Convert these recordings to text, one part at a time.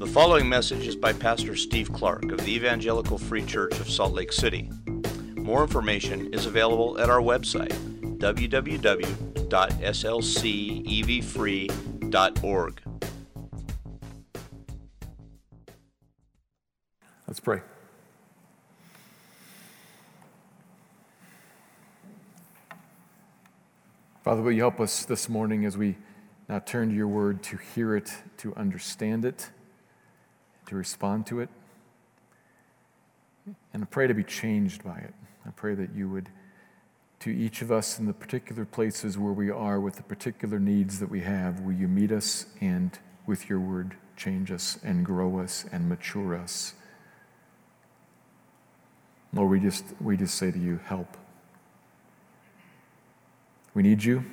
The following message is by Pastor Steve Clark of the Evangelical Free Church of Salt Lake City. More information is available at our website, www.slcevfree.org. Let's pray. Father, will you help us this morning as we now turn to your word to hear it, to understand it, to respond to it, and I pray to be changed by it. I pray that you would, to each of us in the particular places where we are with the particular needs that we have, will you meet us and with your word change us and grow us and mature us. Lord, we just, we just say to you, help. We need you.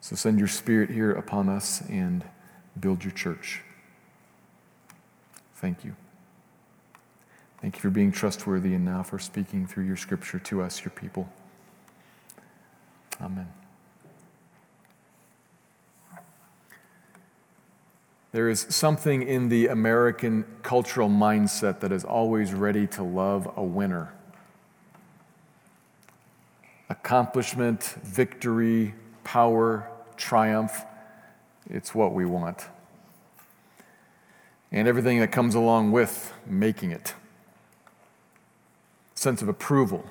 So send your spirit here upon us and build your church. Thank you. Thank you for being trustworthy and now for speaking through your scripture to us, your people. Amen. There is something in the American cultural mindset that is always ready to love a winner. Accomplishment, victory, power, triumph, it's what we want. And everything that comes along with making it sense of approval,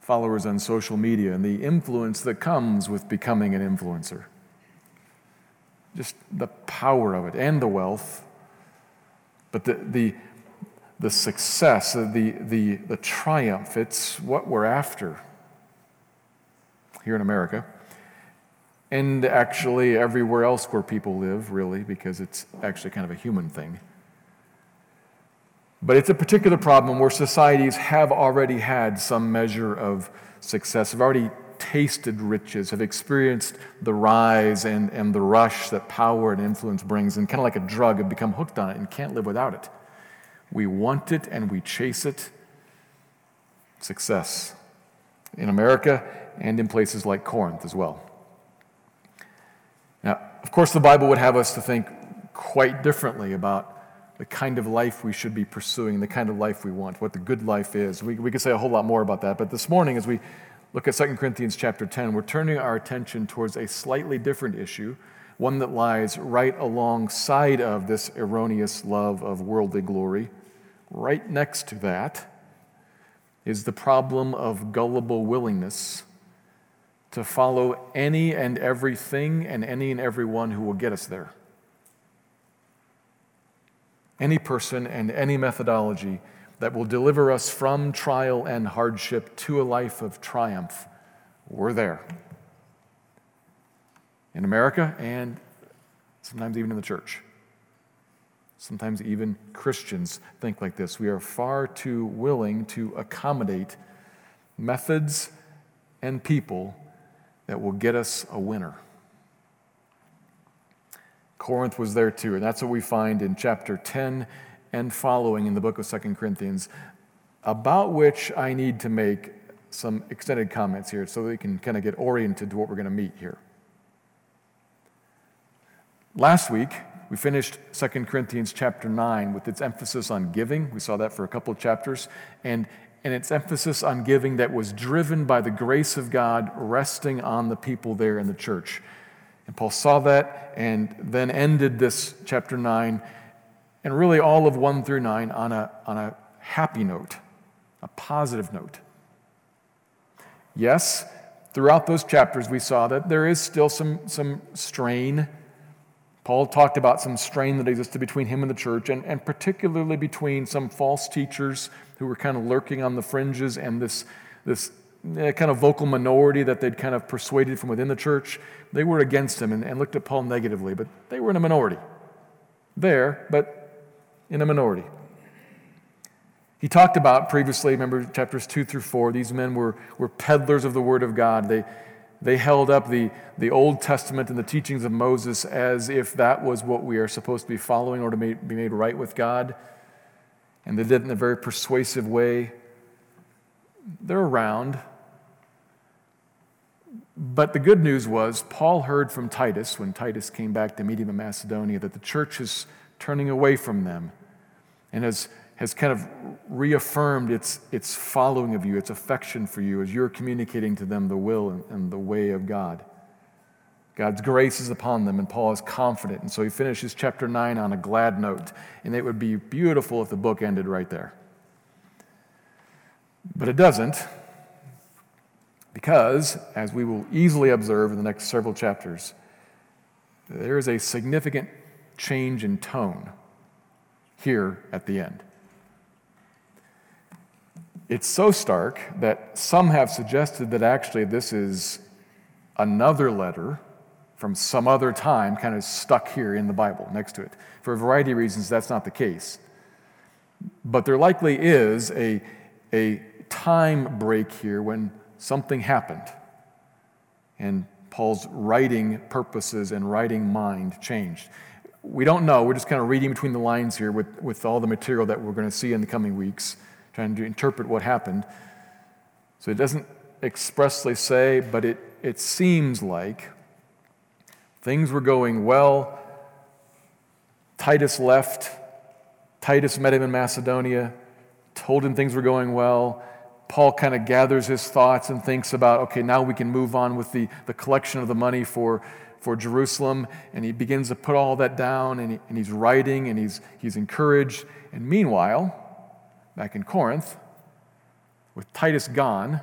followers on social media, and the influence that comes with becoming an influencer just the power of it and the wealth, but the, the, the success, the, the, the triumph, it's what we're after here in America. And actually, everywhere else where people live, really, because it's actually kind of a human thing. But it's a particular problem where societies have already had some measure of success, have already tasted riches, have experienced the rise and, and the rush that power and influence brings, and kind of like a drug, have become hooked on it and can't live without it. We want it and we chase it. Success in America and in places like Corinth as well. Of course, the Bible would have us to think quite differently about the kind of life we should be pursuing, the kind of life we want, what the good life is. We, we could say a whole lot more about that, but this morning, as we look at 2 Corinthians chapter 10, we're turning our attention towards a slightly different issue, one that lies right alongside of this erroneous love of worldly glory. Right next to that is the problem of gullible willingness to follow any and everything and any and everyone who will get us there. Any person and any methodology that will deliver us from trial and hardship to a life of triumph. We're there. In America and sometimes even in the church. Sometimes even Christians think like this. We are far too willing to accommodate methods and people that will get us a winner. Corinth was there too, and that's what we find in chapter 10 and following in the book of Second Corinthians, about which I need to make some extended comments here so we can kind of get oriented to what we're going to meet here. Last week, we finished Second Corinthians chapter 9 with its emphasis on giving. We saw that for a couple of chapters. And, and its emphasis on giving that was driven by the grace of God resting on the people there in the church. And Paul saw that and then ended this chapter 9 and really all of 1 through 9 on a, on a happy note, a positive note. Yes, throughout those chapters, we saw that there is still some, some strain. Paul talked about some strain that existed between him and the church, and, and particularly between some false teachers who were kind of lurking on the fringes and this, this uh, kind of vocal minority that they'd kind of persuaded from within the church. They were against him and, and looked at Paul negatively, but they were in a minority there, but in a minority. He talked about previously, remember chapters 2 through 4, these men were, were peddlers of the Word of God. They, they held up the, the Old Testament and the teachings of Moses as if that was what we are supposed to be following or to be made right with God. And they did it in a very persuasive way. They're around. But the good news was, Paul heard from Titus when Titus came back to meet him in Macedonia that the church is turning away from them, and has, has kind of reaffirmed its, its following of you, its affection for you, as you're communicating to them the will and, and the way of God. God's grace is upon them, and Paul is confident. And so he finishes chapter 9 on a glad note. And it would be beautiful if the book ended right there. But it doesn't, because, as we will easily observe in the next several chapters, there is a significant change in tone here at the end. It's so stark that some have suggested that actually this is another letter from some other time kind of stuck here in the Bible next to it. For a variety of reasons, that's not the case. But there likely is a, a time break here when something happened and Paul's writing purposes and writing mind changed. We don't know. We're just kind of reading between the lines here with, with all the material that we're going to see in the coming weeks, trying to interpret what happened. So it doesn't expressly say, but it, it seems like Things were going well. Titus left. Titus met him in Macedonia, told him things were going well. Paul kind of gathers his thoughts and thinks about, okay, now we can move on with the, the collection of the money for, for Jerusalem. And he begins to put all that down and, he, and he's writing and he's, he's encouraged. And meanwhile, back in Corinth, with Titus gone,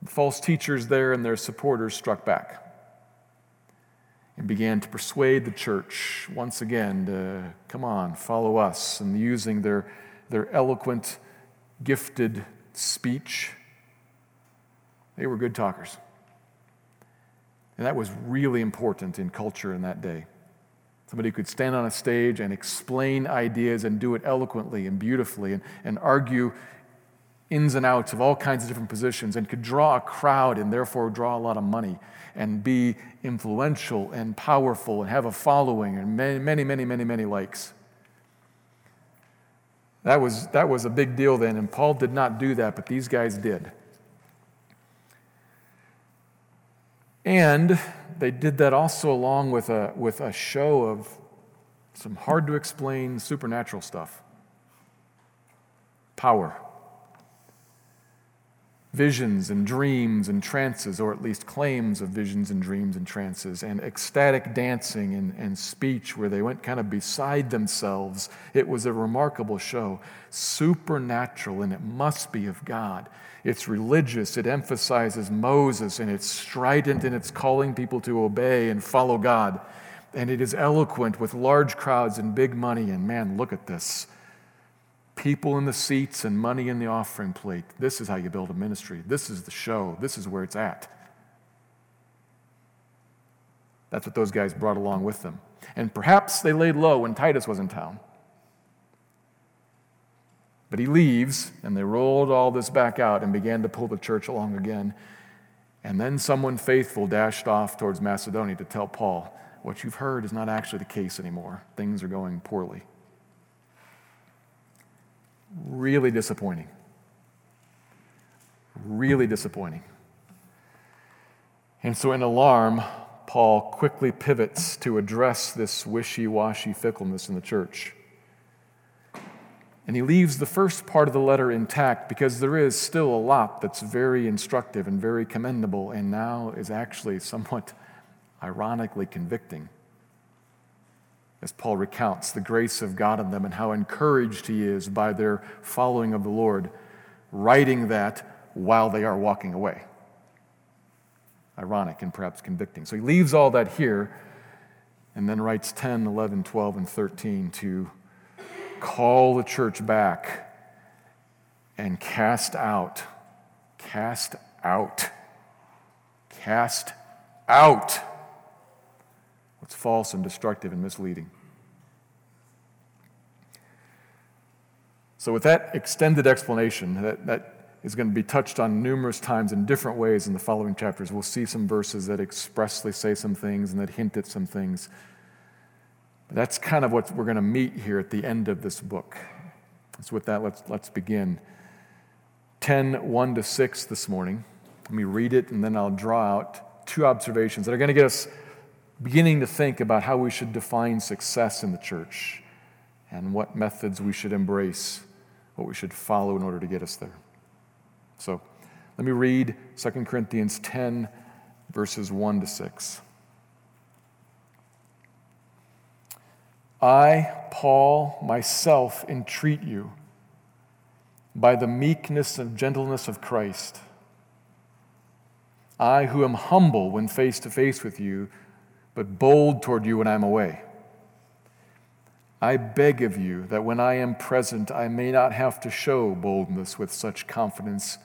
the false teachers there and their supporters struck back and began to persuade the church once again to come on, follow us, and using their, their eloquent, gifted speech. They were good talkers. And that was really important in culture in that day. Somebody who could stand on a stage and explain ideas and do it eloquently and beautifully and, and argue ins and outs of all kinds of different positions and could draw a crowd and therefore draw a lot of money and be influential and powerful and have a following and many, many, many, many, many likes. That was, that was a big deal then, and Paul did not do that, but these guys did. And they did that also along with a, with a show of some hard to explain supernatural stuff. Power visions and dreams and trances, or at least claims of visions and dreams and trances, and ecstatic dancing and, and speech where they went kind of beside themselves. It was a remarkable show. Supernatural, and it must be of God. It's religious, it emphasizes Moses, and it's strident in its calling people to obey and follow God. And it is eloquent with large crowds and big money. And man, look at this people in the seats and money in the offering plate. This is how you build a ministry. This is the show. This is where it's at. That's what those guys brought along with them. And perhaps they laid low when Titus was in town. But he leaves, and they rolled all this back out and began to pull the church along again. And then someone faithful dashed off towards Macedonia to tell Paul, What you've heard is not actually the case anymore. Things are going poorly. Really disappointing. Really disappointing. And so, in alarm, Paul quickly pivots to address this wishy washy fickleness in the church. And he leaves the first part of the letter intact because there is still a lot that's very instructive and very commendable, and now is actually somewhat ironically convicting as Paul recounts the grace of God in them and how encouraged he is by their following of the Lord, writing that while they are walking away. Ironic and perhaps convicting. So he leaves all that here and then writes 10, 11, 12, and 13 to call the church back and cast out, cast out, cast out what's false and destructive and misleading. So, with that extended explanation that, that is going to be touched on numerous times in different ways in the following chapters, we'll see some verses that expressly say some things and that hint at some things. That's kind of what we're going to meet here at the end of this book. So, with that, let's, let's begin. 10 1 to 6 this morning. Let me read it and then I'll draw out two observations that are going to get us beginning to think about how we should define success in the church and what methods we should embrace, what we should follow in order to get us there. So let me read 2 Corinthians 10, verses 1 to 6. I, Paul, myself entreat you by the meekness and gentleness of Christ. I, who am humble when face to face with you, but bold toward you when I'm away. I beg of you that when I am present, I may not have to show boldness with such confidence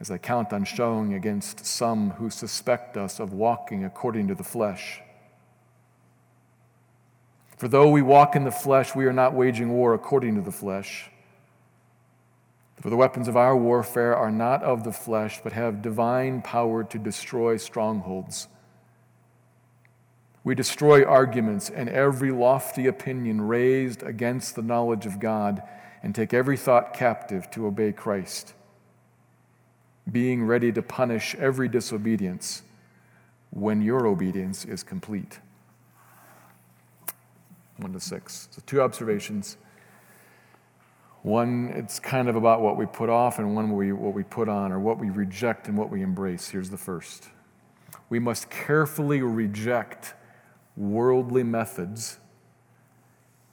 as I count on showing against some who suspect us of walking according to the flesh. For though we walk in the flesh, we are not waging war according to the flesh. For the weapons of our warfare are not of the flesh, but have divine power to destroy strongholds. We destroy arguments and every lofty opinion raised against the knowledge of God and take every thought captive to obey Christ, being ready to punish every disobedience when your obedience is complete. 1 to 6. So, two observations. One, it's kind of about what we put off, and one, we, what we put on, or what we reject and what we embrace. Here's the first. We must carefully reject worldly methods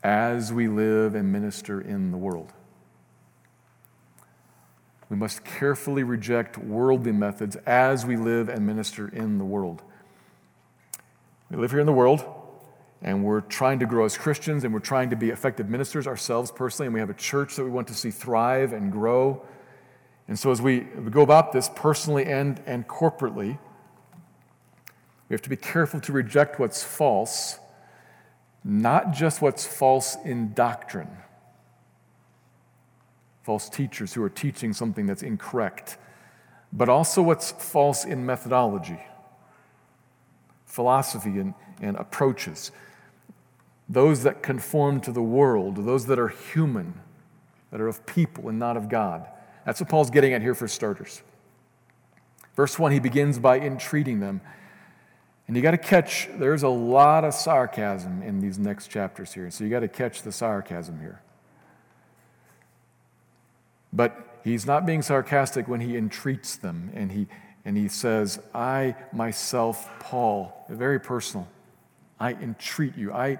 as we live and minister in the world. We must carefully reject worldly methods as we live and minister in the world. We live here in the world, and we're trying to grow as Christians, and we're trying to be effective ministers ourselves personally, and we have a church that we want to see thrive and grow. And so, as we go about this personally and, and corporately, we have to be careful to reject what's false, not just what's false in doctrine. False teachers who are teaching something that's incorrect, but also what's false in methodology, philosophy, and, and approaches. Those that conform to the world, those that are human, that are of people and not of God. That's what Paul's getting at here for starters. Verse 1, he begins by entreating them. And you got to catch, there's a lot of sarcasm in these next chapters here. So you got to catch the sarcasm here. But he's not being sarcastic when he entreats them and he, and he says, I myself, Paul, very personal, I entreat you. I,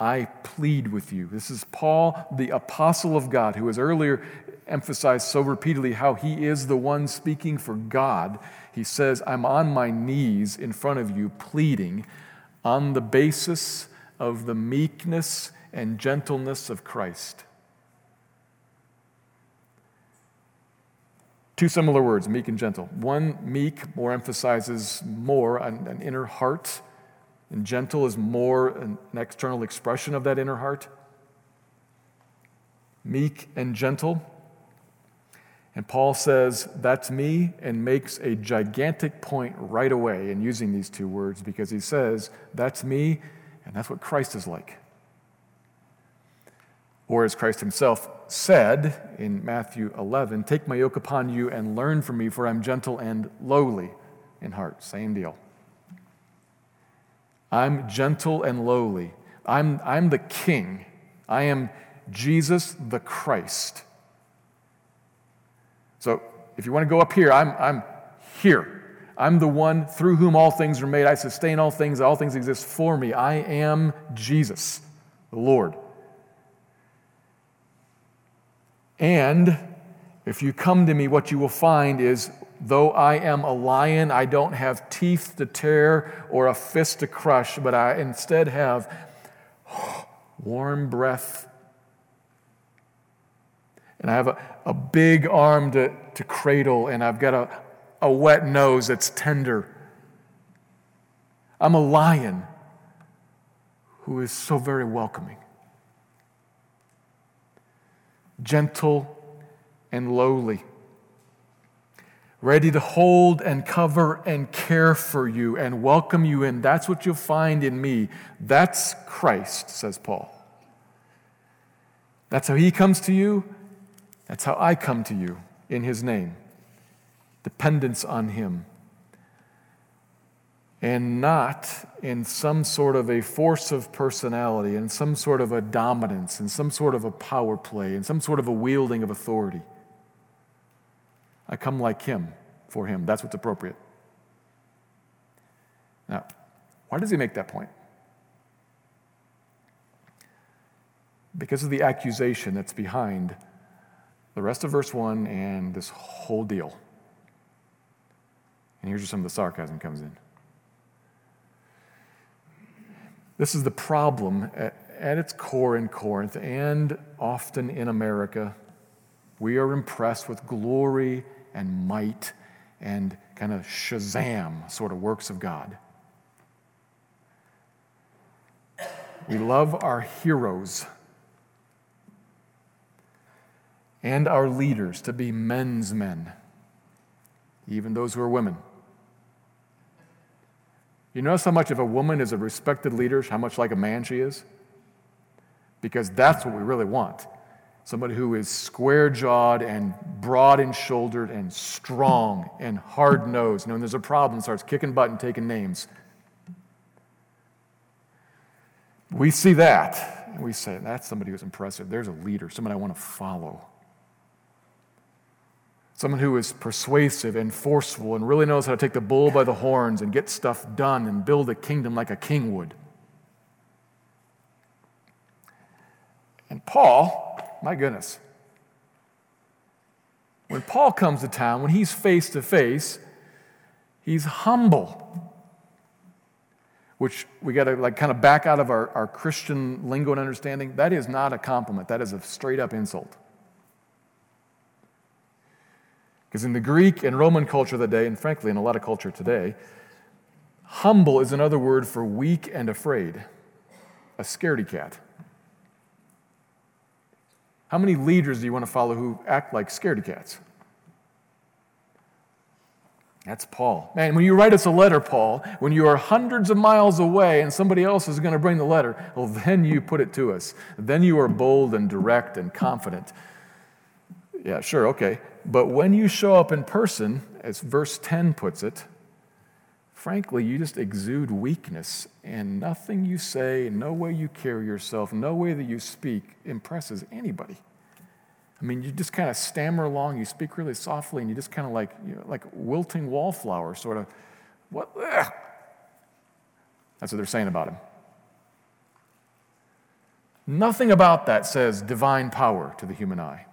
I plead with you. This is Paul, the apostle of God, who has earlier emphasized so repeatedly how he is the one speaking for God he says, I'm on my knees in front of you, pleading on the basis of the meekness and gentleness of Christ. Two similar words, meek and gentle. One, meek, more emphasizes more an, an inner heart, and gentle is more an, an external expression of that inner heart. Meek and gentle and Paul says, That's me, and makes a gigantic point right away in using these two words because he says, That's me, and that's what Christ is like. Or as Christ himself said in Matthew 11, Take my yoke upon you and learn from me, for I'm gentle and lowly in heart. Same deal. I'm gentle and lowly. I'm, I'm the king. I am Jesus the Christ. So if you want to go up here, I'm, I'm here. I'm the one through whom all things are made. I sustain all things. All things exist for me. I am Jesus, the Lord. And if you come to me, what you will find is though I am a lion, I don't have teeth to tear or a fist to crush, but I instead have warm breath and I have a, a big arm to, to cradle, and I've got a, a wet nose that's tender. I'm a lion who is so very welcoming, gentle and lowly, ready to hold and cover and care for you and welcome you in. That's what you'll find in me. That's Christ, says Paul. That's how he comes to you. That's how I come to you in His name. Dependence on Him. and not in some sort of a force of personality, and some sort of a dominance, and some sort of a power play, and some sort of a wielding of authority. I come like him for him. That's what's appropriate. Now, why does he make that point? Because of the accusation that's behind the rest of verse 1 and this whole deal. And here's where some of the sarcasm comes in. This is the problem at, at its core in Corinth and often in America. We are impressed with glory and might and kind of Shazam sort of works of God. We love our heroes and our leaders to be men's men, even those who are women. You notice how much of a woman is a respected leader, how much like a man she is? Because that's what we really want. Somebody who is square jawed and broad and shouldered and strong and hard nosed. You know, when there's a problem, starts kicking butt and taking names. We see that and we say, that's somebody who's impressive. There's a leader, somebody I want to follow. Someone who is persuasive and forceful and really knows how to take the bull by the horns and get stuff done and build a kingdom like a king would. And Paul, my goodness, when Paul comes to town, when he's face to face, he's humble. Which we got to like kind of back out of our, our Christian lingo and understanding. That is not a compliment. That is a straight up insult. Because in the Greek and Roman culture of the day, and frankly in a lot of culture today, humble is another word for weak and afraid, a scaredy cat. How many leaders do you want to follow who act like scaredy cats? That's Paul. Man, when you write us a letter, Paul, when you are hundreds of miles away and somebody else is going to bring the letter, well, then you put it to us. Then you are bold and direct and confident. Yeah, sure, okay. But when you show up in person, as verse 10 puts it, frankly, you just exude weakness, and nothing you say, no way you carry yourself, no way that you speak impresses anybody. I mean, you just kind of stammer along, you speak really softly, and you just kind of like, you know, like wilting wallflower, sort of, what? Ugh. That's what they're saying about him. Nothing about that says divine power to the human eye.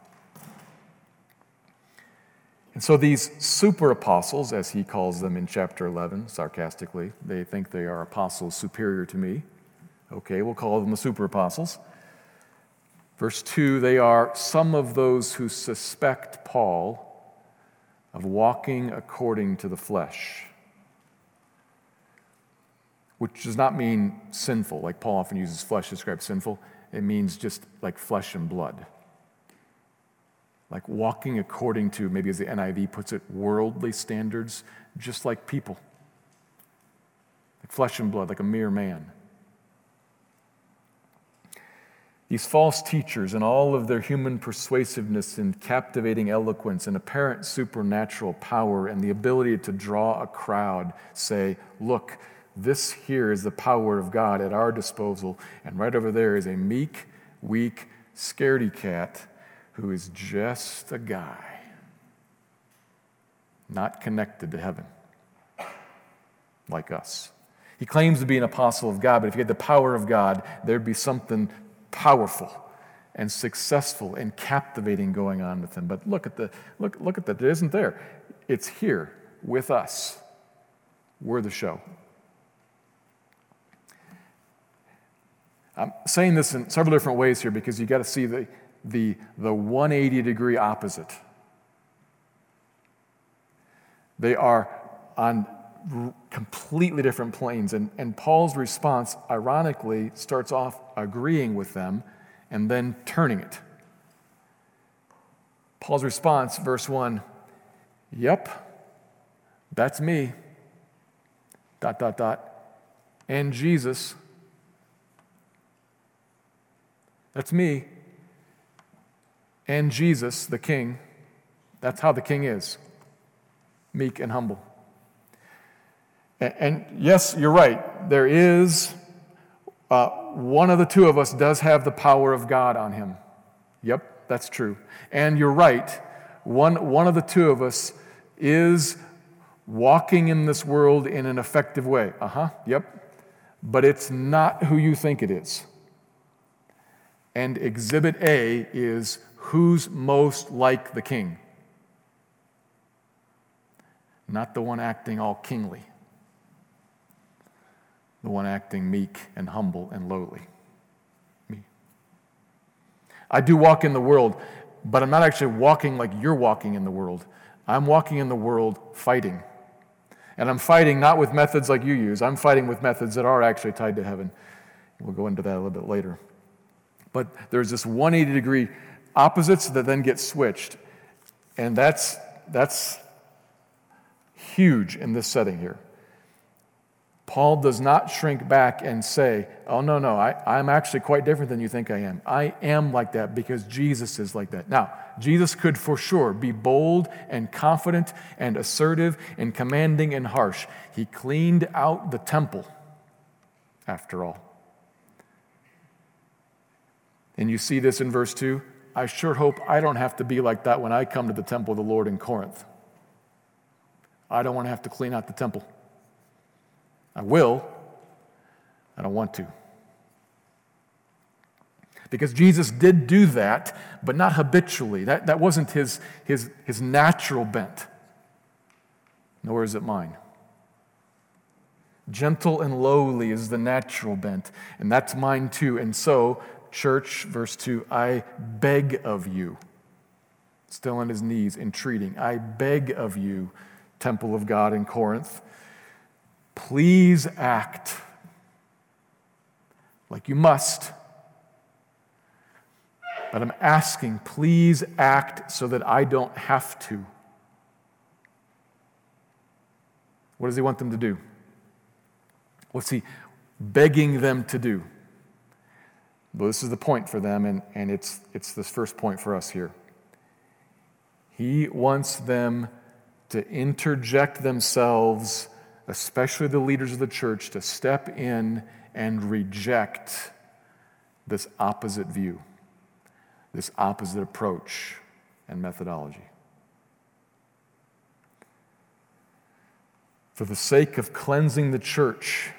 And so these super apostles, as he calls them in chapter 11, sarcastically, they think they are apostles superior to me. Okay, we'll call them the super apostles. Verse 2 they are some of those who suspect Paul of walking according to the flesh, which does not mean sinful, like Paul often uses flesh to describe sinful. It means just like flesh and blood like walking according to, maybe as the NIV puts it, worldly standards, just like people, like flesh and blood, like a mere man. These false teachers and all of their human persuasiveness and captivating eloquence and apparent supernatural power and the ability to draw a crowd say, Look, this here is the power of God at our disposal, and right over there is a meek, weak, scaredy cat who is just a guy, not connected to heaven, like us. He claims to be an apostle of God, but if you had the power of God, there'd be something powerful and successful and captivating going on with him. But look at the look, look at that. It isn't there. It's here with us. We're the show. I'm saying this in several different ways here because you got to see the, the, the 180 degree opposite. They are on completely different planes. And, and Paul's response, ironically, starts off agreeing with them and then turning it. Paul's response, verse 1 Yep, that's me. Dot, dot, dot. And Jesus. That's me and Jesus, the King. That's how the King is meek and humble. And, yes, you're right. There is, uh, one of the two of us does have the power of God on him. Yep, that's true. And you're right. One, one of the two of us is walking in this world in an effective way. Uh huh, yep. But it's not who you think it is. And exhibit A is who's most like the king, not the one acting all kingly, the one acting meek and humble and lowly. Me. I do walk in the world, but I'm not actually walking like you're walking in the world. I'm walking in the world fighting. And I'm fighting not with methods like you use, I'm fighting with methods that are actually tied to heaven. We'll go into that a little bit later. But there's this 180 degree opposites that then get switched. And that's, that's huge in this setting here. Paul does not shrink back and say, Oh, no, no, I, I'm actually quite different than you think I am. I am like that because Jesus is like that. Now, Jesus could for sure be bold and confident and assertive and commanding and harsh. He cleaned out the temple, after all. And you see this in verse 2. I sure hope I don't have to be like that when I come to the temple of the Lord in Corinth. I don't want to have to clean out the temple. I will. I don't want to. Because Jesus did do that, but not habitually. That, that wasn't his, his, his natural bent, nor is it mine. Gentle and lowly is the natural bent, and that's mine too. And so, church, verse 2 I beg of you, still on his knees, entreating, I beg of you, temple of God in Corinth Please act like you must. But I'm asking, please act so that I don't have to. What does he want them to do? What's he begging them to do? Well, this is the point for them, and, and it's, it's this first point for us here. He wants them to interject themselves especially the leaders of the church, to step in and reject this opposite view, this opposite approach and methodology. For the sake of cleansing the church,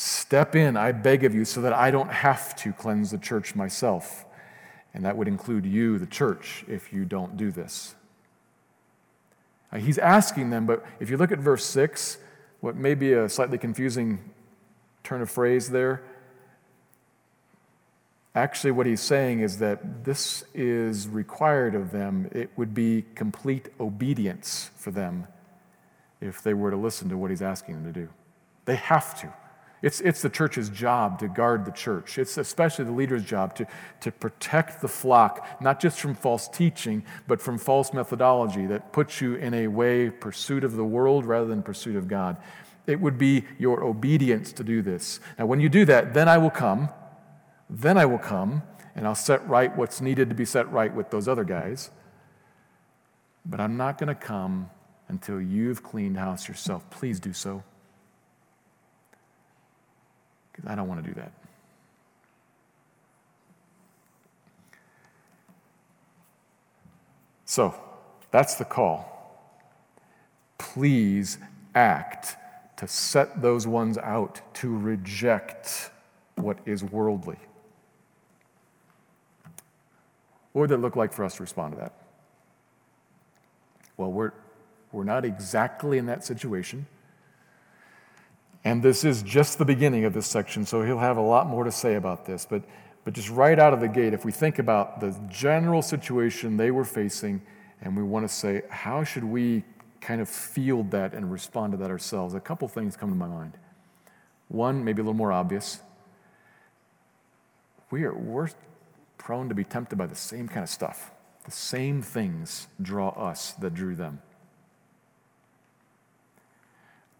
step in, I beg of you, so that I don't have to cleanse the church myself. And that would include you, the church, if you don't do this. Uh, he's asking them, but if you look at verse 6, what may be a slightly confusing turn of phrase there, actually, what he's saying is that this is required of them. It would be complete obedience for them if they were to listen to what he's asking them to do. They have to. It's, it's the church's job to guard the church. It's especially the leader's job to, to protect the flock, not just from false teaching, but from false methodology that puts you in a way pursuit of the world rather than pursuit of God. It would be your obedience to do this. Now, when you do that, then I will come, then I will come, and I'll set right what's needed to be set right with those other guys. But I'm not going to come until you've cleaned house yourself. Please do so. I don't want to do that. So, that's the call. Please act to set those ones out, to reject what is worldly. What would that look like for us to respond to that? Well, we're, we're not exactly in that situation. And this is just the beginning of this section, so he'll have a lot more to say about this. But, but just right out of the gate, if we think about the general situation they were facing, and we want to say, how should we kind of field that and respond to that ourselves? A couple things come to my mind. One, maybe a little more obvious. We are, we're prone to be tempted by the same kind of stuff. The same things draw us that drew them.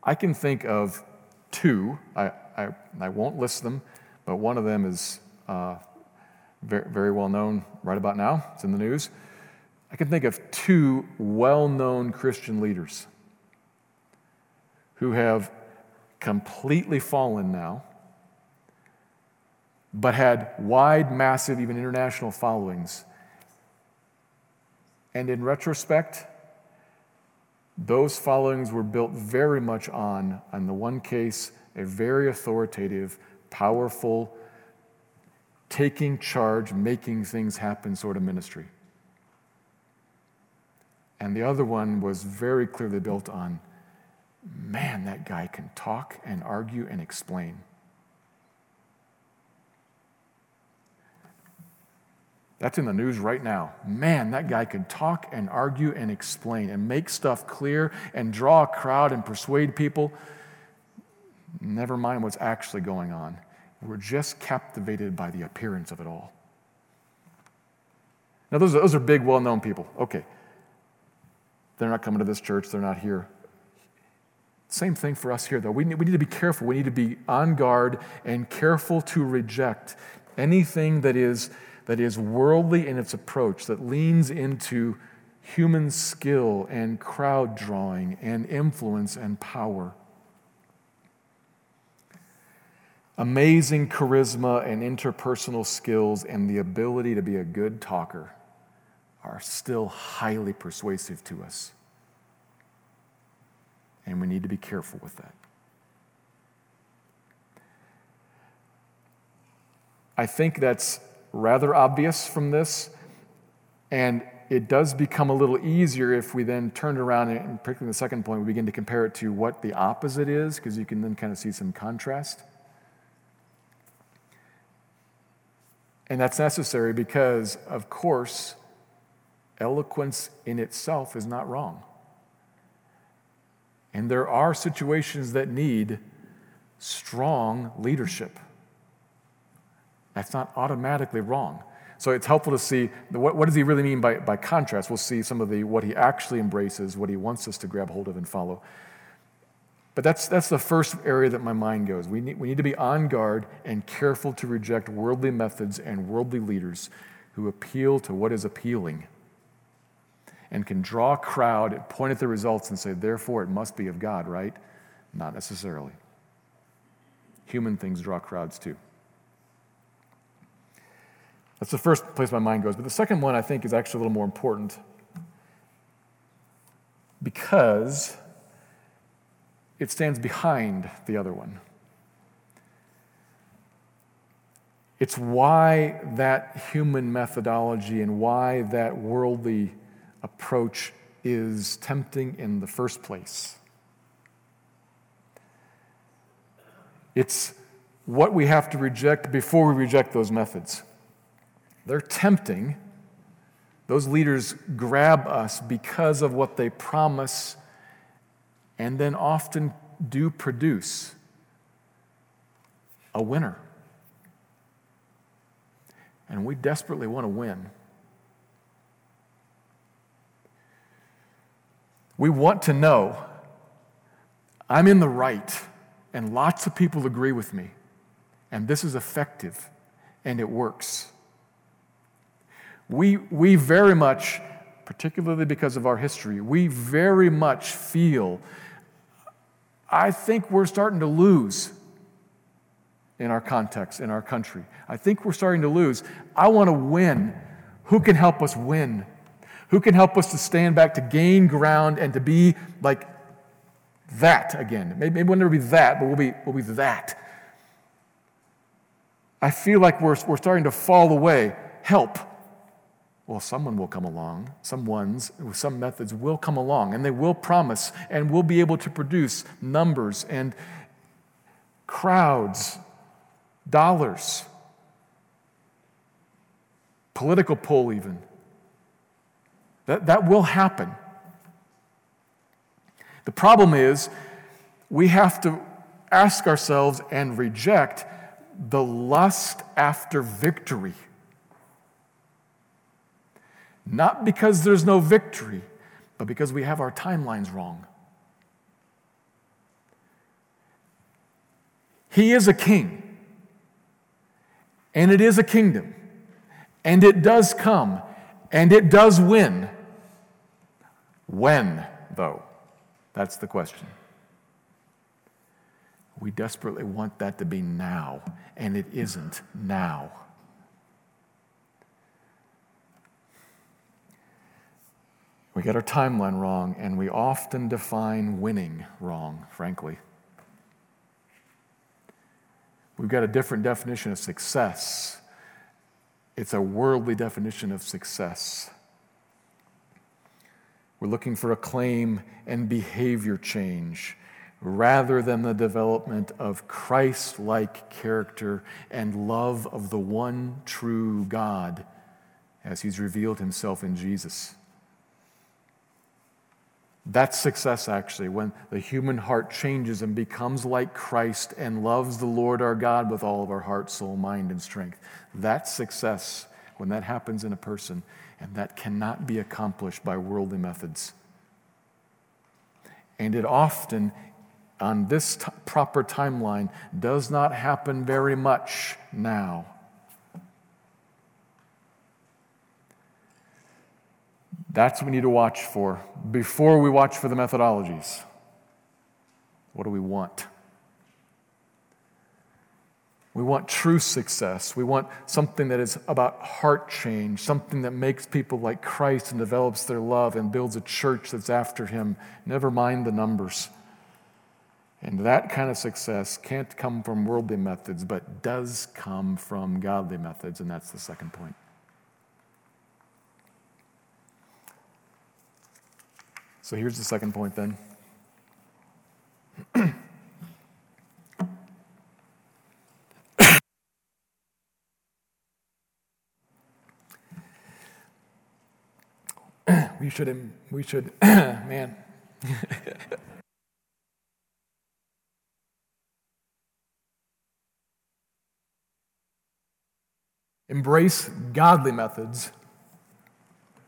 I can think of two. I, I, I won't list them, but one of them is uh, very, very well known right about now. It's in the news. I can think of two well known Christian leaders who have completely fallen now, but had wide, massive, even international followings. And in retrospect, those followings were built very much on, in the one case, a very authoritative, powerful, taking charge, making things happen sort of ministry. And the other one was very clearly built on man, that guy can talk and argue and explain. That's in the news right now. Man, that guy can talk and argue and explain and make stuff clear and draw a crowd and persuade people. Never mind what's actually going on. We're just captivated by the appearance of it all. Now, those are, those are big, well known people. Okay. They're not coming to this church, they're not here. Same thing for us here, though. We need, we need to be careful. We need to be on guard and careful to reject anything that is, that is worldly in its approach, that leans into human skill and crowd drawing and influence and power. Amazing charisma and interpersonal skills and the ability to be a good talker are still highly persuasive to us. And we need to be careful with that. I think that's rather obvious from this, and it does become a little easier if we then turn around and, particularly the second point, we begin to compare it to what the opposite is, because you can then kind of see some contrast. And that's necessary because, of course, eloquence in itself is not wrong. And there are situations that need strong leadership. That's not automatically wrong. So it's helpful to see what, what does he really mean by, by contrast. We'll see some of the what he actually embraces, what he wants us to grab hold of and follow. But that's, that's the first area that my mind goes. We need, we need to be on guard and careful to reject worldly methods and worldly leaders who appeal to what is appealing and can draw a crowd and point at the results and say, therefore, it must be of God, right? Not necessarily. Human things draw crowds too. That's the first place my mind goes. But the second one I think is actually a little more important because it stands behind the other one. It's why that human methodology and why that worldly approach is tempting in the first place. It's what we have to reject before we reject those methods. They're tempting. Those leaders grab us because of what they promise and then often do produce a winner. And we desperately want to win. We want to know I'm in the right, and lots of people agree with me, and this is effective, and it works. We, we very much, particularly because of our history, we very much feel I think we're starting to lose in our context, in our country. I think we're starting to lose. I want to win. Who can help us win? Who can help us to stand back, to gain ground, and to be like that again? Maybe, we'll never be that, but we'll be, we'll be that. I feel like we're, we're starting to fall away. Help. Well, someone will come along, some ones some methods will come along, and they will promise and will be able to produce numbers and crowds, dollars, political pull, even. That, that will happen. The problem is, we have to ask ourselves and reject the lust after victory. Not because there's no victory, but because we have our timelines wrong. He is a king, and it is a kingdom, and it does come, and it does win. When, though? That's the question. We desperately want that to be now, and it isn't now. We get our timeline wrong, and we often define winning wrong, frankly. We've got a different definition of success. It's a worldly definition of success. We're looking for acclaim and behavior change rather than the development of Christ like character and love of the one true God as he's revealed himself in Jesus. That's success, actually, when the human heart changes and becomes like Christ and loves the Lord our God with all of our heart, soul, mind, and strength. That's success when that happens in a person, and that cannot be accomplished by worldly methods. And it often, on this t- proper timeline, does not happen very much now. That's what we need to watch for before we watch for the methodologies. What do we want? We want true success. We want something that is about heart change, something that makes people like Christ and develops their love and builds a church that's after Him. Never mind the numbers. And that kind of success can't come from worldly methods, but does come from godly methods, and that's the second point. So here's the second point then. we should, we should, man. Embrace godly methods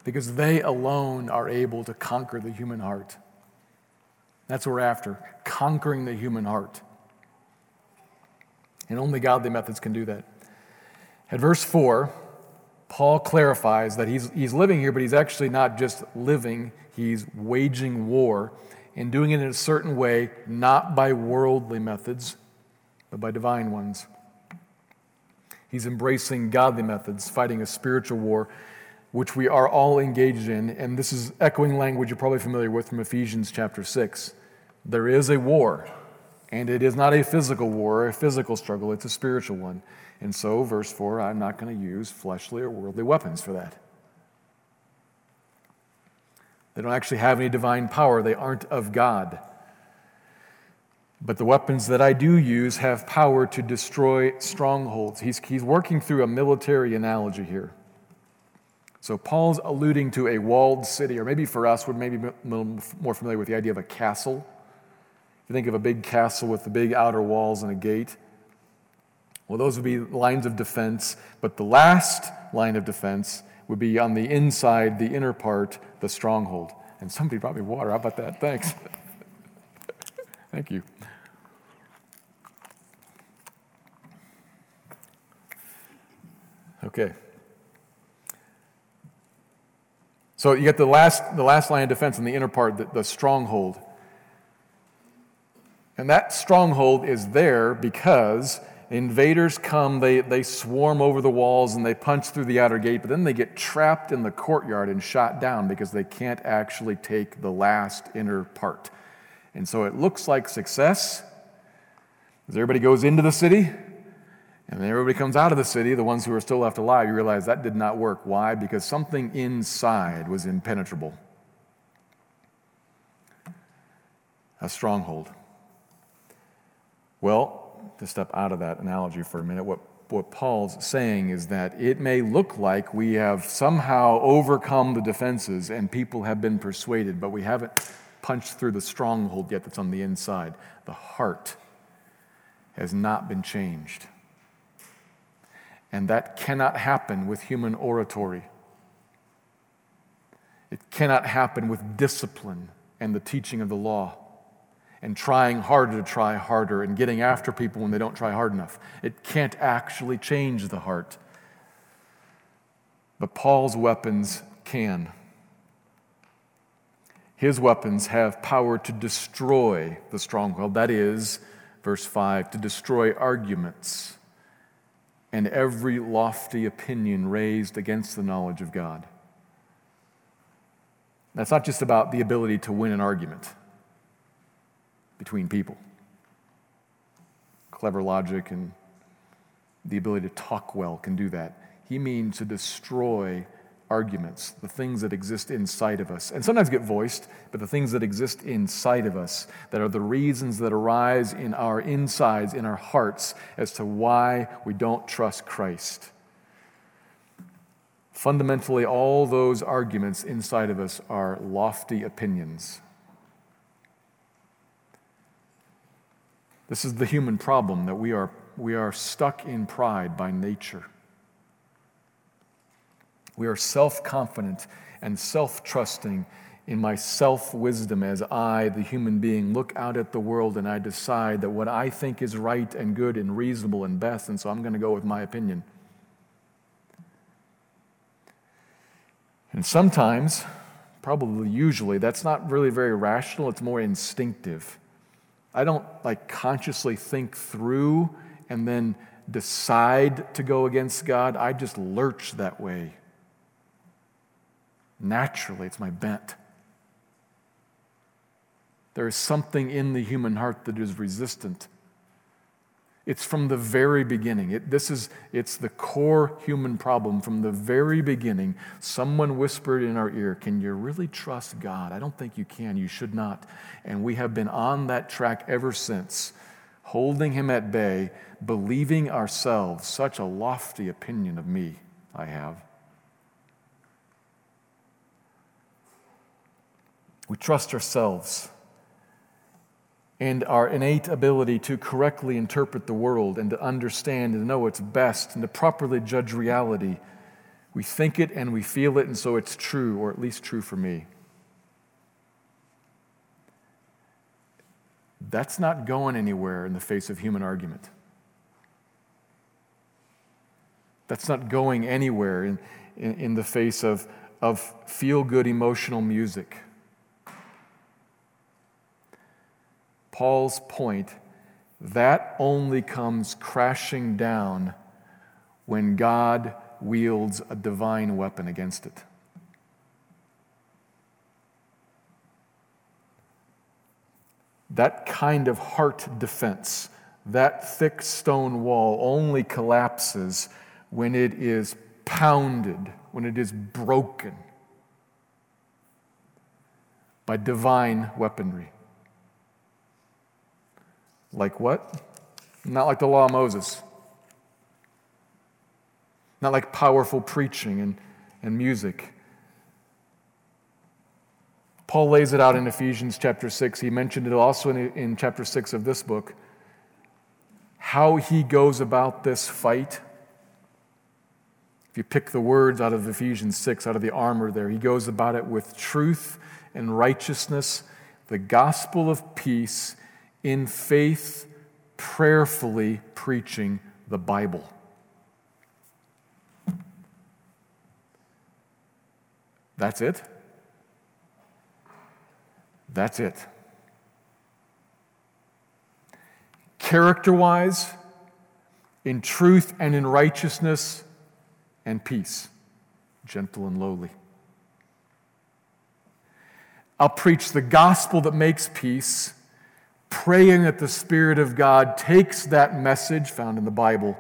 because they alone are able to conquer the human heart. That's what we're after conquering the human heart. And only godly methods can do that. At verse 4, Paul clarifies that he's, he's living here, but he's actually not just living, he's waging war and doing it in a certain way, not by worldly methods, but by divine ones. He's embracing godly methods, fighting a spiritual war which we are all engaged in. And this is echoing language you're probably familiar with from Ephesians chapter 6. There is a war, and it is not a physical war, a physical struggle, it's a spiritual one. And so, verse 4, I'm not going to use fleshly or worldly weapons for that. They don't actually have any divine power, they aren't of God. But the weapons that I do use have power to destroy strongholds. He's, he's working through a military analogy here. So Paul's alluding to a walled city, or maybe for us, we're maybe more familiar with the idea of a castle. If you think of a big castle with the big outer walls and a gate, well, those would be lines of defense, but the last line of defense would be on the inside, the inner part, the stronghold. And somebody brought me water. How about that? Thanks. Thank you. Okay. So you get the last, the last line of defense in the inner part, the, the stronghold. And that stronghold is there because invaders come, they, they swarm over the walls and they punch through the outer gate, but then they get trapped in the courtyard and shot down because they can't actually take the last inner part. And so it looks like success as everybody goes into the city, and then everybody comes out of the city, the ones who are still left alive, you realize that did not work. Why? Because something inside was impenetrable. A stronghold. Well, to step out of that analogy for a minute, what, what Paul's saying is that it may look like we have somehow overcome the defenses and people have been persuaded, but we haven't punched through the stronghold yet that's on the inside. The heart has not been changed. And that cannot happen with human oratory. It cannot happen with discipline and the teaching of the law and trying harder to try harder and getting after people when they don't try hard enough. It can't actually change the heart. But Paul's weapons can. His weapons have power to destroy the stronghold, that is, Verse 5 to destroy arguments and every lofty opinion raised against the knowledge of God. That's not just about the ability to win an argument between people. Clever logic and the ability to talk well can do that. He means to destroy arguments, the things that exist inside of us, and sometimes get voiced, but the things that exist inside of us that are the reasons that arise in our insides, in our hearts, as to why we don't trust Christ. Fundamentally, all those arguments inside of us are lofty opinions. This is the human problem that we are, we are stuck in pride by nature. We are self confident and self trusting in my self wisdom as I, the human being, look out at the world and I decide that what I think is right and good and reasonable and best, and so I'm going to go with my opinion. And sometimes, probably usually, that's not really very rational, it's more instinctive. I don't like consciously think through and then decide to go against God. I just lurch that way. Naturally, it's my bent. There is something in the human heart that is resistant. It's from the very beginning. It, this is, it's the core human problem. From the very beginning, someone whispered in our ear, Can you really trust God? I don't think you can. You should not. And we have been on that track ever since, holding Him at bay, believing ourselves. Such a lofty opinion of me I have. We trust ourselves and our innate ability to correctly interpret the world and to understand and know what's best and to properly judge reality. We think it and we feel it, and so it's true, or at least true for me. That's not going anywhere in the face of human argument. That's not going anywhere in, in, in the face of, of feel good emotional music. Paul's point, that only comes crashing down when God wields a divine weapon against it. That kind of heart defense, that thick stone wall, only collapses when it is pounded, when it is broken by divine weaponry. Like what? Not like the law of Moses. Not like powerful preaching and, and music. Paul lays it out in Ephesians chapter 6. He mentioned it also in, in chapter 6 of this book. How he goes about this fight. If you pick the words out of Ephesians 6, out of the armor there, he goes about it with truth and righteousness, the gospel of peace in faith, prayerfully preaching the Bible. That's it. That's it. Character wise, in truth and in righteousness and peace, gentle and lowly. I'll preach the gospel that makes peace praying that the Spirit of God takes that message found in the Bible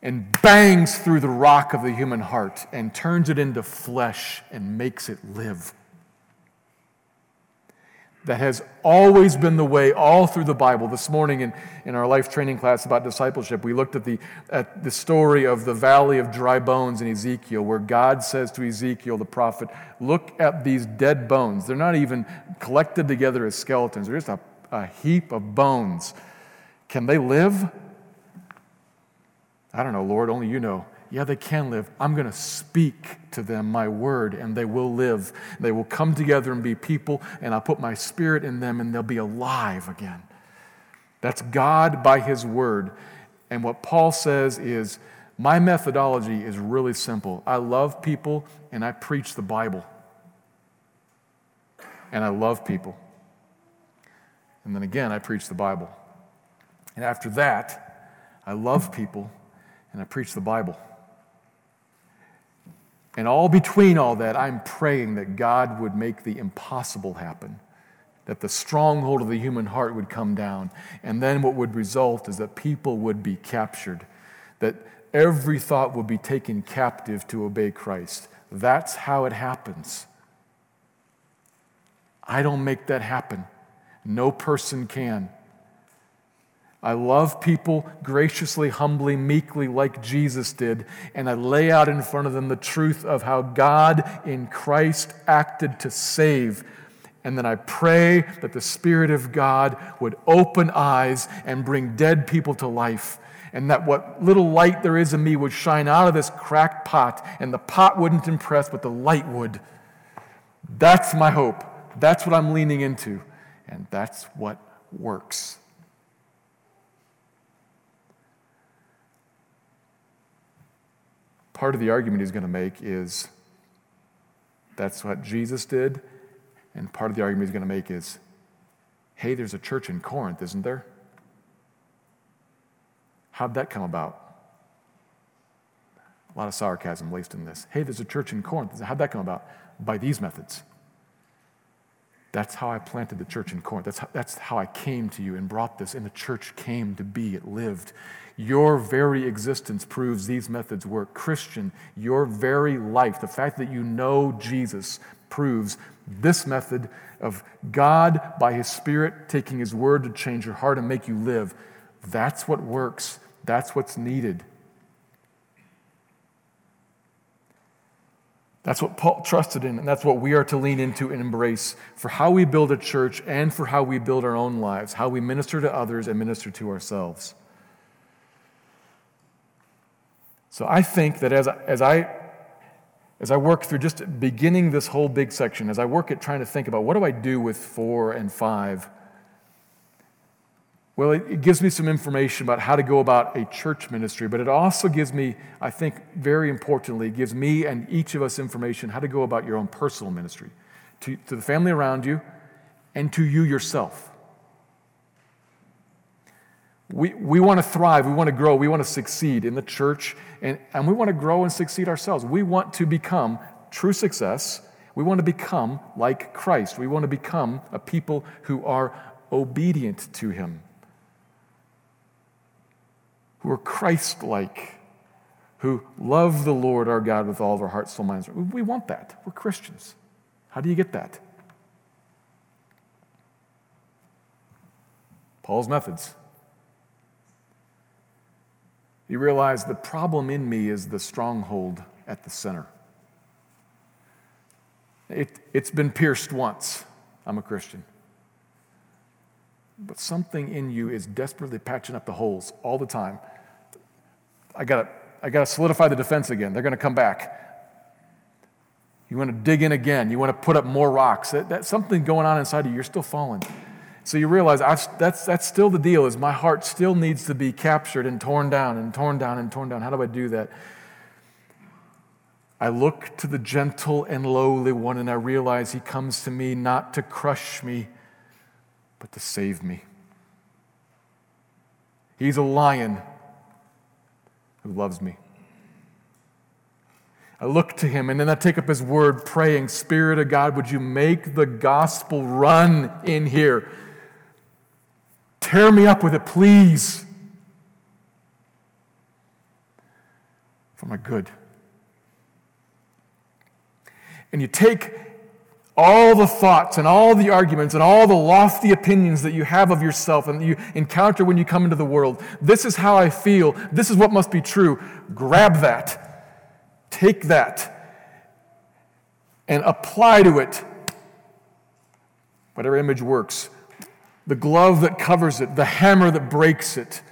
and bangs through the rock of the human heart and turns it into flesh and makes it live that has always been the way all through the Bible. This morning in, in our life training class about discipleship, we looked at the, at the story of the valley of dry bones in Ezekiel, where God says to Ezekiel, the prophet, Look at these dead bones. They're not even collected together as skeletons, they're just a, a heap of bones. Can they live? I don't know, Lord, only you know. Yeah, they can live. I'm going to speak to them my word, and they will live. They will come together and be people, and I'll put my spirit in them, and they'll be alive again. That's God by his word. And what Paul says is, my methodology is really simple. I love people, and I preach the Bible. And I love people. And then again, I preach the Bible. And after that, I love people and I preach the Bible. And all between all that, I'm praying that God would make the impossible happen, that the stronghold of the human heart would come down. And then what would result is that people would be captured, that every thought would be taken captive to obey Christ. That's how it happens. I don't make that happen. No person can. I love people graciously, humbly, meekly, like Jesus did, and I lay out in front of them the truth of how God in Christ acted to save. And then I pray that the Spirit of God would open eyes and bring dead people to life. And that what little light there is in me would shine out of this cracked pot, and the pot wouldn't impress, but the light would. That's my hope. That's what I'm leaning into. And that's what works. Part of the argument he's going to make is that's what Jesus did. And part of the argument he's going to make is hey, there's a church in Corinth, isn't there? How'd that come about? A lot of sarcasm laced in this. Hey, there's a church in Corinth. How'd that come about? By these methods. That's how I planted the church in Corinth. That's how, that's how I came to you and brought this, and the church came to be. It lived. Your very existence proves these methods work. Christian, your very life, the fact that you know Jesus, proves this method of God, by His Spirit, taking His word to change your heart and make you live. That's what works. That's what's needed. That's what Paul trusted in, and that's what we are to lean into and embrace for how we build a church and for how we build our own lives, how we minister to others and minister to ourselves. So I think that as, as, I, as I work through just beginning this whole big section, as I work at trying to think about what do I do with four and five, well, it, gives me some information about how to go about a church ministry, but it also gives me, I think, very importantly, gives me and each of us information how to go about your own personal ministry to, to the family around you and to you yourself. We, we want to thrive, we want to grow, we want to succeed in the church, and, and we want to grow and succeed ourselves. We want to become true success. We want to become like Christ. We want to become a people who are obedient to Him who are Christ like, who love the Lord our God with all of our hearts, soul, minds. We want that. We're Christians. How do you get that? Paul's methods. You realize the problem in me is the stronghold at the center. It, it's been pierced once. I'm a Christian. But something in you is desperately patching up the holes all the time. I got I got to solidify the defense again. They're going to come back. You want to dig in again. You want to put up more rocks. That, that's something going on inside you. You're still falling. So you realize that's, that's still the deal is my heart still needs to be captured and torn down and torn down and torn down. How do I do that? I look to the gentle and lowly one and I realize he comes to me not to crush me, but to save me. He's a lion who loves me. I look to him and then I take up his word, praying, Spirit of God, would you make the gospel run in here? Tear me up with it, please. For my good. And you take all the thoughts and all the arguments and all the lofty opinions that you have of yourself and you encounter when you come into the world. This is how I feel. This is what must be true. Grab that. Take that. And apply to it whatever image works. The glove that covers it, the hammer that breaks it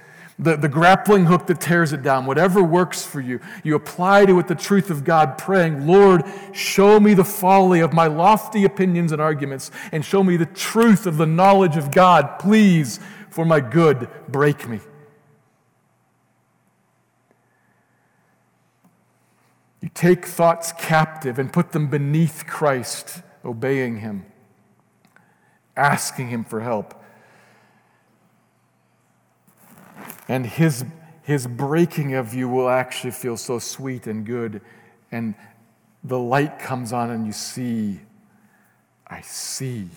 the, the grappling hook that tears it down, whatever works for you, you apply to it the truth of God, praying, Lord, show me the folly of my lofty opinions and arguments, and show me the truth of the knowledge of God. Please, for my good, break me. You take thoughts captive and put them beneath Christ, obeying Him, asking Him for help. And his, his breaking of you will actually feel so sweet and good. And the light comes on, and you see, I see.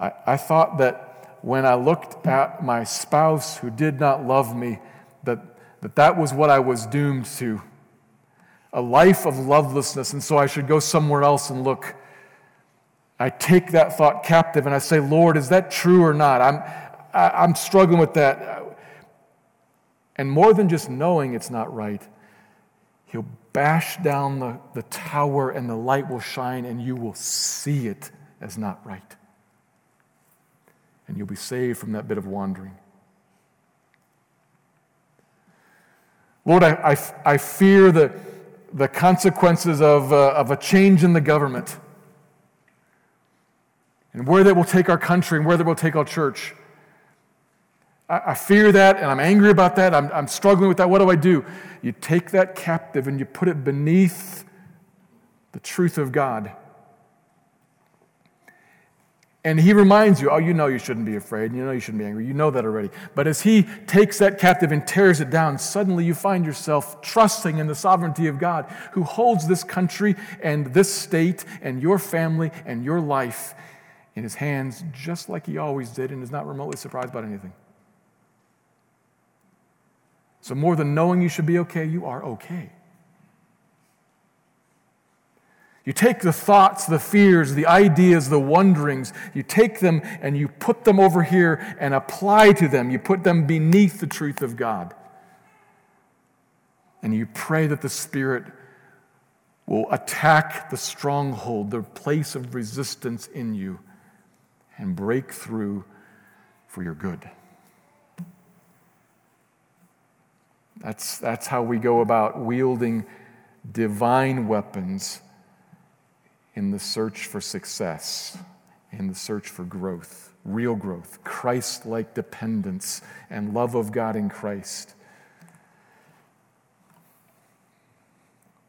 I, I thought that when I looked at my spouse who did not love me, that that, that was what I was doomed to a life of lovelessness, and so I should go somewhere else and look. I take that thought captive and I say, Lord, is that true or not? I'm, I, I'm struggling with that. And more than just knowing it's not right, He'll bash down the, the tower and the light will shine and you will see it as not right. And you'll be saved from that bit of wandering. Lord, I, I, I fear the, the consequences of, uh, of a change in the government and where that will take our country and where that will take our church. I, I fear that and I'm angry about that. I'm, I'm struggling with that. What do I do? You take that captive and you put it beneath the truth of God. And he reminds you, oh, you know you shouldn't be afraid. You know you shouldn't be angry. You know that already. But as he takes that captive and tears it down, suddenly you find yourself trusting in the sovereignty of God who holds this country and this state and your family and your life in his hands just like he always did and is not remotely surprised about anything. So, more than knowing you should be okay, you are okay. You take the thoughts, the fears, the ideas, the wonderings, you take them and you put them over here and apply to them. You put them beneath the truth of God. And you pray that the Spirit will attack the stronghold, the place of resistance in you, and break through for your good. That's, that's how we go about wielding divine weapons in the search for success, in the search for growth, real growth, Christ like dependence, and love of God in Christ.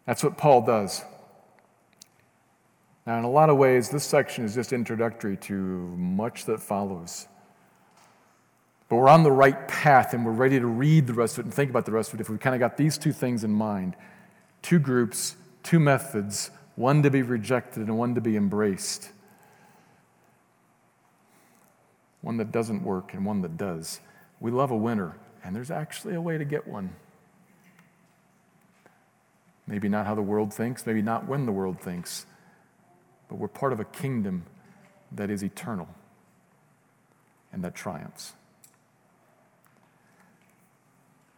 That's what Paul does. Now, in a lot of ways, this section is just introductory to much that follows. But we're on the right path and we're ready to read the rest of it and think about the rest of it if we kind of got these two things in mind two groups, two methods, one to be rejected and one to be embraced. One that doesn't work and one that does. We love a winner, and there's actually a way to get one. Maybe not how the world thinks, maybe not when the world thinks, but we're part of a kingdom that is eternal and that triumphs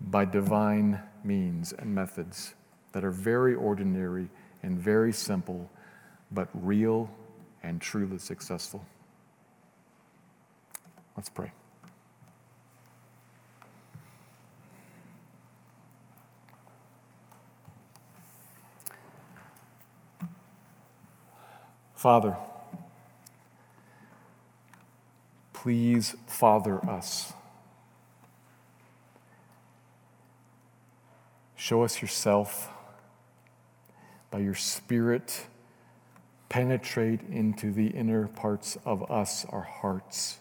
by divine means and methods that are very ordinary and very simple, but real and truly successful. Let's pray. Father, please father us. Show us yourself by your Spirit, penetrate into the inner parts of us, our hearts,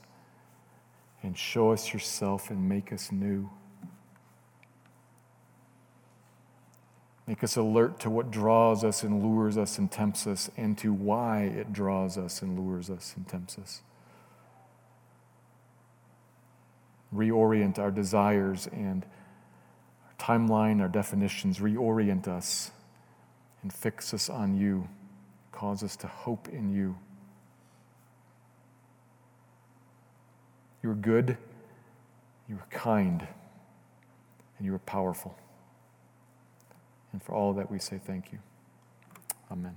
and show us yourself and make us new. Make us alert to what draws us and lures us and tempts us, and to why it draws us and lures us and tempts us. Reorient our desires and timeline, our definitions, reorient us and fix us on you. Cause us to hope in you. You are good, you are kind, and you are powerful. And for all that, we say thank you. Amen.